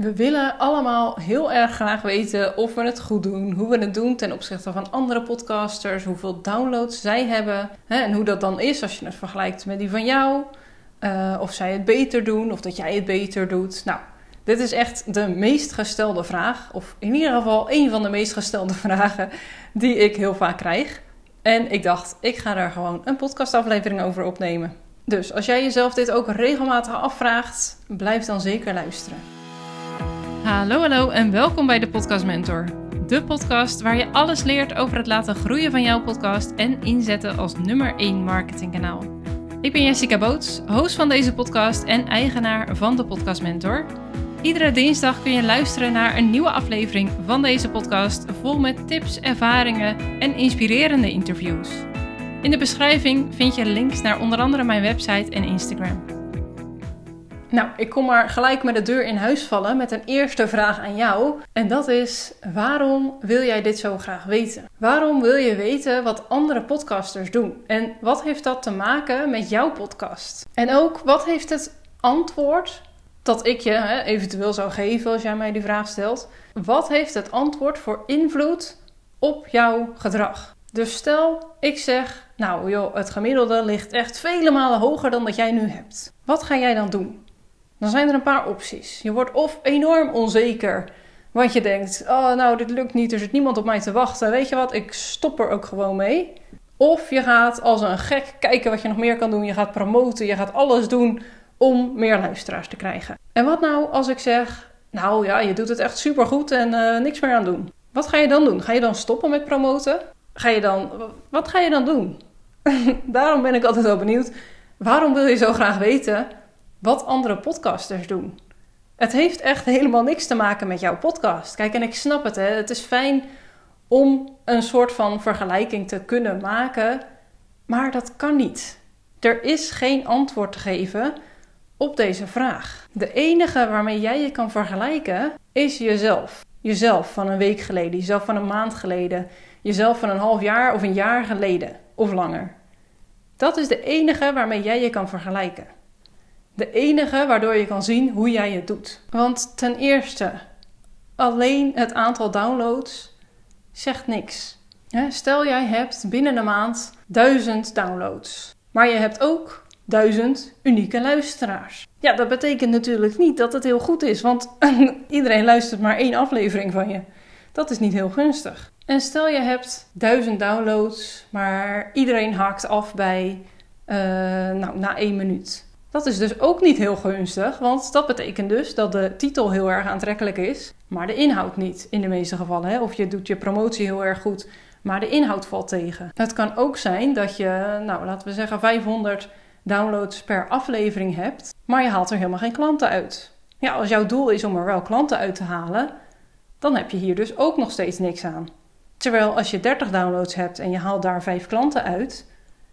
We willen allemaal heel erg graag weten of we het goed doen, hoe we het doen ten opzichte van andere podcasters, hoeveel downloads zij hebben hè, en hoe dat dan is als je het vergelijkt met die van jou. Uh, of zij het beter doen of dat jij het beter doet. Nou, dit is echt de meest gestelde vraag, of in ieder geval een van de meest gestelde vragen die ik heel vaak krijg. En ik dacht, ik ga daar gewoon een podcastaflevering over opnemen. Dus als jij jezelf dit ook regelmatig afvraagt, blijf dan zeker luisteren. Hallo, hallo en welkom bij de Podcast Mentor. De podcast waar je alles leert over het laten groeien van jouw podcast en inzetten als nummer 1 marketingkanaal. Ik ben Jessica Boots, host van deze podcast en eigenaar van de Podcast Mentor. Iedere dinsdag kun je luisteren naar een nieuwe aflevering van deze podcast, vol met tips, ervaringen en inspirerende interviews. In de beschrijving vind je links naar onder andere mijn website en Instagram. Nou, ik kom maar gelijk met de deur in huis vallen met een eerste vraag aan jou. En dat is: waarom wil jij dit zo graag weten? Waarom wil je weten wat andere podcasters doen? En wat heeft dat te maken met jouw podcast? En ook, wat heeft het antwoord dat ik je hè, eventueel zou geven als jij mij die vraag stelt? Wat heeft het antwoord voor invloed op jouw gedrag? Dus stel, ik zeg, nou joh, het gemiddelde ligt echt vele malen hoger dan dat jij nu hebt. Wat ga jij dan doen? Dan zijn er een paar opties. Je wordt of enorm onzeker, want je denkt, oh nou dit lukt niet, er zit niemand op mij te wachten. Weet je wat, ik stop er ook gewoon mee. Of je gaat als een gek kijken wat je nog meer kan doen. Je gaat promoten, je gaat alles doen om meer luisteraars te krijgen. En wat nou als ik zeg, nou ja, je doet het echt supergoed en uh, niks meer aan doen. Wat ga je dan doen? Ga je dan stoppen met promoten? Ga je dan, wat ga je dan doen? Daarom ben ik altijd wel benieuwd. Waarom wil je zo graag weten wat andere podcasters doen? Het heeft echt helemaal niks te maken met jouw podcast. Kijk, en ik snap het, hè. het is fijn om een soort van vergelijking te kunnen maken, maar dat kan niet. Er is geen antwoord te geven op deze vraag. De enige waarmee jij je kan vergelijken is jezelf. Jezelf van een week geleden, jezelf van een maand geleden, jezelf van een half jaar of een jaar geleden of langer. Dat is de enige waarmee jij je kan vergelijken. De enige waardoor je kan zien hoe jij het doet. Want ten eerste, alleen het aantal downloads zegt niks. Stel jij hebt binnen een maand duizend downloads. Maar je hebt ook duizend unieke luisteraars. Ja, dat betekent natuurlijk niet dat het heel goed is, want iedereen luistert maar één aflevering van je. Dat is niet heel gunstig. En stel je hebt duizend downloads, maar iedereen haakt af bij uh, nou, na één minuut. Dat is dus ook niet heel gunstig, want dat betekent dus dat de titel heel erg aantrekkelijk is, maar de inhoud niet in de meeste gevallen. Hè? Of je doet je promotie heel erg goed, maar de inhoud valt tegen. Het kan ook zijn dat je, nou laten we zeggen, 500 downloads per aflevering hebt, maar je haalt er helemaal geen klanten uit. Ja, als jouw doel is om er wel klanten uit te halen, dan heb je hier dus ook nog steeds niks aan. Terwijl als je 30 downloads hebt en je haalt daar 5 klanten uit,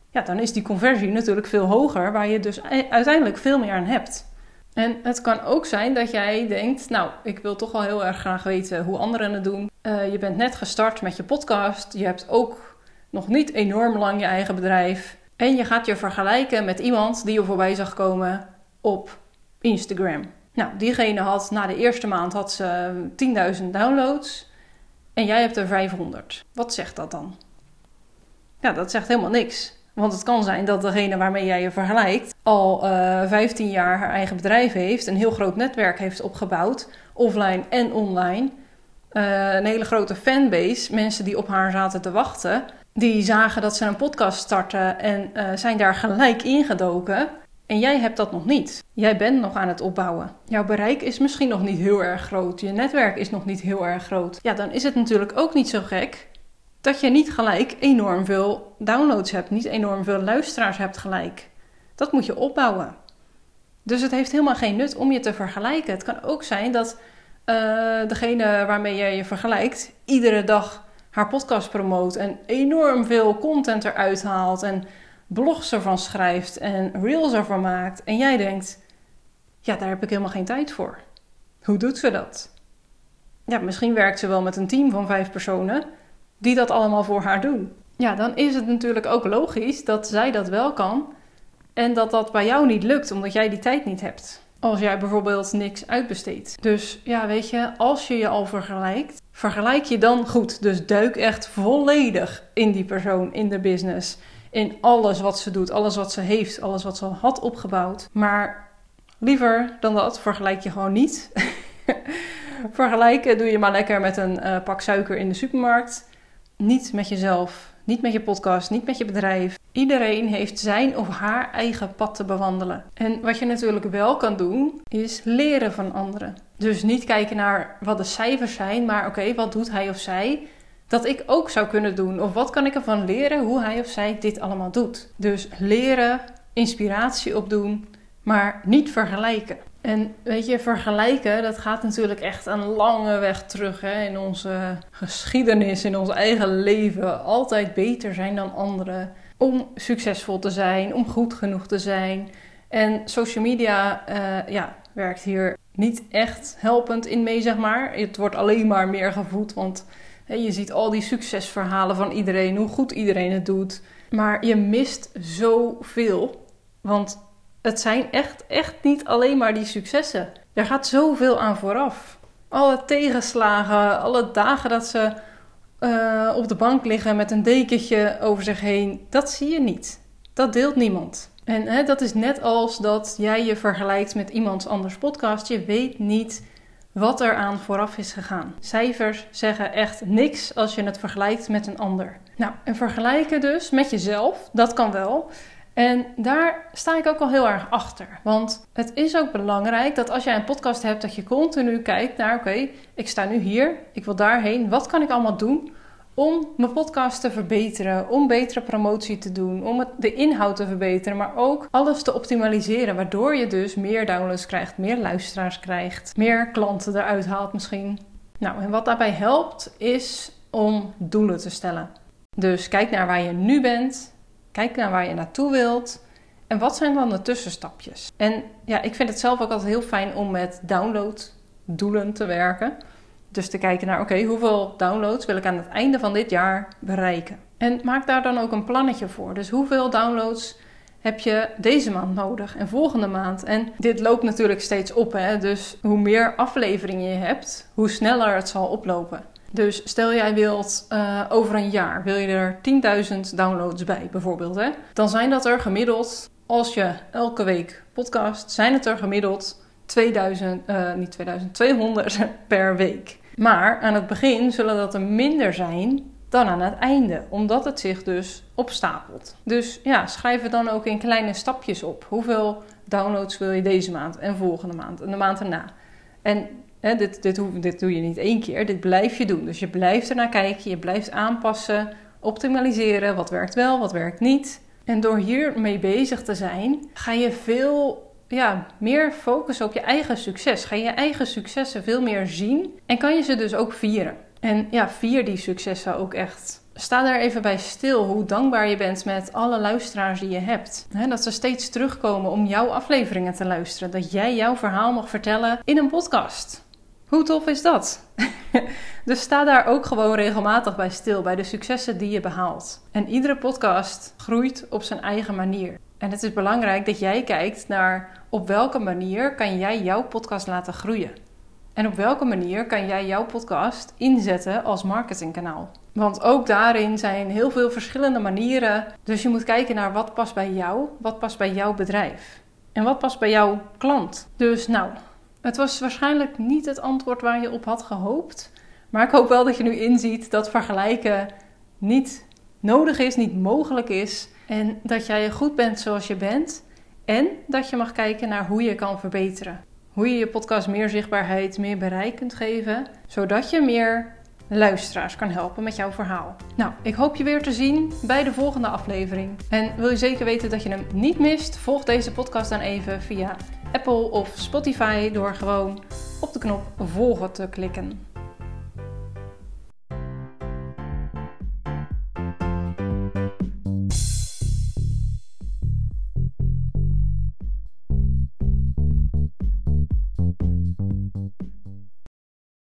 ja, dan is die conversie natuurlijk veel hoger, waar je dus uiteindelijk veel meer aan hebt. En het kan ook zijn dat jij denkt, nou, ik wil toch wel heel erg graag weten hoe anderen het doen. Uh, je bent net gestart met je podcast, je hebt ook nog niet enorm lang je eigen bedrijf. En je gaat je vergelijken met iemand die je voorbij zag komen op Instagram. Nou, diegene had na de eerste maand had ze 10.000 downloads en jij hebt er 500. Wat zegt dat dan? Ja, dat zegt helemaal niks. Want het kan zijn dat degene waarmee jij je vergelijkt al uh, eh, 15 jaar haar eigen bedrijf heeft, een heel groot netwerk heeft opgebouwd, offline en online. Uh, een hele grote fanbase, mensen die op haar zaten te wachten die zagen dat ze een podcast starten en uh, zijn daar gelijk ingedoken. En jij hebt dat nog niet. Jij bent nog aan het opbouwen. Jouw bereik is misschien nog niet heel erg groot. Je netwerk is nog niet heel erg groot. Ja, dan is het natuurlijk ook niet zo gek dat je niet gelijk enorm veel downloads hebt, niet enorm veel luisteraars hebt gelijk. Dat moet je opbouwen. Dus het heeft helemaal geen nut om je te vergelijken. Het kan ook zijn dat uh, degene waarmee je je vergelijkt iedere dag haar podcast promoot en enorm veel content eruit haalt en blogs ervan schrijft en reels ervan maakt. En jij denkt, ja, daar heb ik helemaal geen tijd voor. Hoe doet ze dat? Ja, misschien werkt ze wel met een team van vijf personen die dat allemaal voor haar doen. Ja, dan is het natuurlijk ook logisch dat zij dat wel kan en dat dat bij jou niet lukt omdat jij die tijd niet hebt. als jij bijvoorbeeld niks uitbesteedt. Dus ja, weet je, als je je al vergelijkt, vergelijk je dan goed. Dus duik echt volledig in die persoon, in de business, in alles wat ze doet, alles wat ze heeft, alles wat ze had opgebouwd. Maar liever dan dat, vergelijk je gewoon niet. Vergelijken doe je maar lekker met een uh, pak suiker in de supermarkt. Niet met jezelf, niet met je podcast, niet met je bedrijf. Iedereen heeft zijn of haar eigen pad te bewandelen. En wat je natuurlijk wel kan doen, is leren van anderen. Dus niet kijken naar wat de cijfers zijn, maar oké, wat doet hij of zij? Dat ik ook zou kunnen doen. Of wat kan ik ervan leren hoe hij of zij dit allemaal doet? Dus leren, inspiratie opdoen, maar niet vergelijken. En weet je, vergelijken, dat gaat natuurlijk echt een lange weg terug hè, in onze geschiedenis, in ons eigen leven. Altijd beter zijn dan anderen. Om succesvol te zijn, om goed genoeg te zijn. En social media uh, ja, werkt hier niet echt helpend in mee, zeg maar. Het wordt alleen maar meer gevoed, want hè, je ziet al die succesverhalen van iedereen, hoe goed iedereen het doet. Maar je mist zoveel. Want het zijn echt, echt niet alleen maar die successen. Er gaat zoveel aan vooraf. Alle tegenslagen, alle dagen dat ze uh, op de bank liggen met een dekentje over zich heen, dat zie je niet. Dat deelt niemand. En hè, dat is net als dat jij je vergelijkt met iemands anders podcast. Je weet niet wat er aan vooraf is gegaan. Cijfers zeggen echt niks als je het vergelijkt met een ander. Nou, en vergelijken dus met jezelf, dat kan wel. En daar sta ik ook al heel erg achter. Want het is ook belangrijk dat als jij een podcast hebt, dat je continu kijkt naar: oké, ik sta nu hier, ik wil daarheen. Wat kan ik allemaal doen om mijn podcast te verbeteren, om betere promotie te doen, om de inhoud te verbeteren, maar ook alles te optimaliseren, waardoor je dus meer downloads krijgt, meer luisteraars krijgt, meer klanten eruit haalt misschien. Nou, en wat daarbij helpt is om doelen te stellen. Dus kijk naar waar je nu bent Kijk naar waar je naartoe wilt. En wat zijn dan de tussenstapjes? En ja, ik vind het zelf ook altijd heel fijn om met downloaddoelen te werken. Dus te kijken naar, oké, hoeveel downloads wil ik aan het einde van dit jaar bereiken? En maak daar dan ook een plannetje voor. Dus hoeveel downloads heb je deze maand nodig en volgende maand? En dit loopt natuurlijk steeds op, hè? dus hoe meer afleveringen je hebt, hoe sneller het zal oplopen. Dus stel jij wilt uh, over een jaar, wil je er 10.000 downloads bij bijvoorbeeld. Hè? Dan zijn dat er gemiddeld, als je elke week podcast, zijn het er gemiddeld 2000, uh, niet 2000, 200 per week. Maar aan het begin zullen dat er minder zijn dan aan het einde, omdat het zich dus opstapelt. Dus ja, schrijf het dan ook in kleine stapjes op. Hoeveel downloads wil je deze maand en volgende maand en de maand erna? En dit, dit, dit doe je niet één keer, dit blijf je doen. Dus je blijft ernaar kijken, je blijft aanpassen, optimaliseren. Wat werkt wel, wat werkt niet. En door hiermee bezig te zijn, ga je veel ja, meer focussen op je eigen succes. Ga je je eigen successen veel meer zien en kan je ze dus ook vieren. En ja, vier die successen ook echt. Sta daar even bij stil hoe dankbaar je bent met alle luisteraars die je hebt. dat ze steeds terugkomen om jouw afleveringen te luisteren. Dat jij jouw verhaal mag vertellen in een podcast. Hoe tof is dat? dus sta daar ook gewoon regelmatig bij stil, bij de successen die je behaalt. En iedere podcast groeit op zijn eigen manier. En het is belangrijk dat jij kijkt naar op welke manier kan jij jouw podcast laten groeien. En op welke manier kan jij jouw podcast inzetten als marketingkanaal. Want ook daarin zijn heel veel verschillende manieren. Dus je moet kijken naar wat past bij jou, wat past bij jouw bedrijf. En wat past bij jouw klant. Dus nou, het was waarschijnlijk niet het antwoord waar je op had gehoopt. Maar ik hoop wel dat je nu inziet dat vergelijken niet nodig is, niet mogelijk is. En dat jij goed bent zoals je bent. En dat je mag kijken naar hoe je kan verbeteren. Hoe je je podcast meer zichtbaarheid, meer bereik kunt geven. Zodat je meer luisteraars kan helpen met jouw verhaal. Nou, ik hoop je weer te zien bij de volgende aflevering. En wil je zeker weten dat je hem niet mist? Volg deze podcast dan even via Apple of Spotify door gewoon op de knop volgen te klikken.